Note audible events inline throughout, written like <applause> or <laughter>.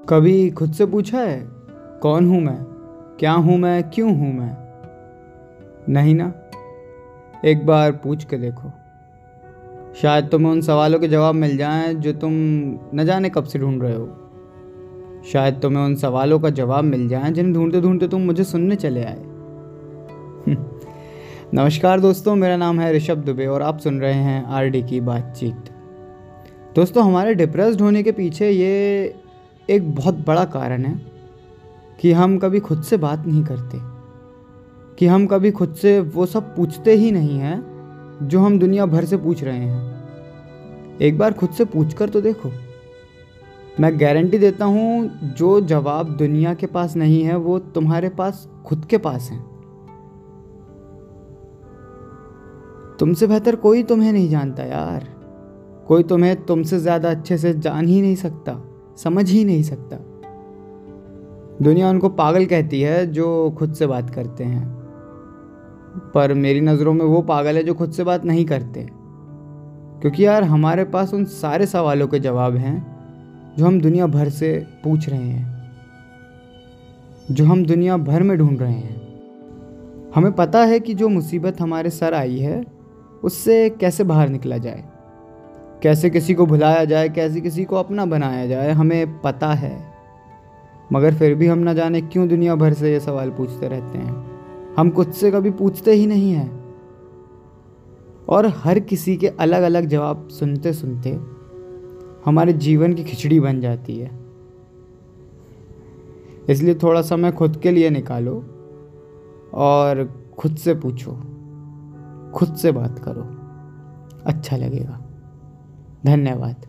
कभी खुद से पूछा है, कौन हूँ मैं? क्या हूँ मैं? क्यों हूँ मैं? नहीं ना? एक बार पूछ के देखो। शायद तुम्हें उन सवालों के जवाब मिल जाएँ जो तुम न जाने कब से ढूंढ रहे हो। शायद तुम्हें उन सवालों का जवाब मिल जाएँ जिन्हें ढूंढते ढूंढते तुम मुझे सुनने चले आए। <laughs> नमस्कार दोस्तों, मेरा नाम है ऋषभ दुबे और आप सुन रहे हैं आरडी की बातचीत। दोस्तों, हमारे डिप्रेस्ड होने के पीछे ये एक बहुत बड़ा कारण है कि हम कभी खुद से बात नहीं करते, कि हम कभी खुद से वो सब पूछते ही नहीं हैं जो हम दुनिया भर से पूछ रहे हैं। एक बार खुद से पूछ कर तो देखो। मैं गारंटी देता हूँ, जो जवाब दुनिया के पास नहीं है, वो तुम्हारे पास खुद के पास है। तुमसे बेहतर कोई तुम्हें नहीं जानता यार। कोई तुम्हें तुमसे ज़्यादा अच्छे से जान ही नहीं सकता। समझ ही नहीं सकता। दुनिया उनको पागल कहती है जो खुद से बात करते हैं। पर मेरी नज़रों में वो पागल है जो खुद से बात नहीं करते। क्योंकि यार हमारे पास उन सारे सवालों के जवाब हैं जो हम दुनिया भर से पूछ रहे हैं। जो हम दुनिया भर में ढूंढ रहे हैं। हमें पता है कि जो मुसीबत हमारे सर आई है, उससे कैसे बाहर निकला जाए। कैसे किसी को भुलाया जाए, कैसे किसी को अपना बनाया जाए, हमें पता है। मगर फिर भी हम ना जाने क्यों दुनिया भर से ये सवाल पूछते रहते हैं। हम खुद से कभी पूछते ही नहीं हैं। और हर किसी के अलग अलग जवाब सुनते सुनते हमारे जीवन की खिचड़ी बन जाती है। इसलिए थोड़ा समय खुद के लिए निकालो और खुद से पूछो, खुद से बात करो। अच्छा लगेगा। धन्यवाद।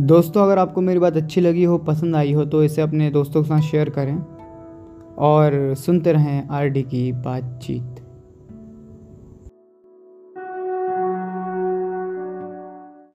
दोस्तों, अगर आपको मेरी बात अच्छी लगी हो, पसंद आई हो तो इसे अपने दोस्तों के साथ शेयर करें और सुनते रहें आर डी की बातचीत।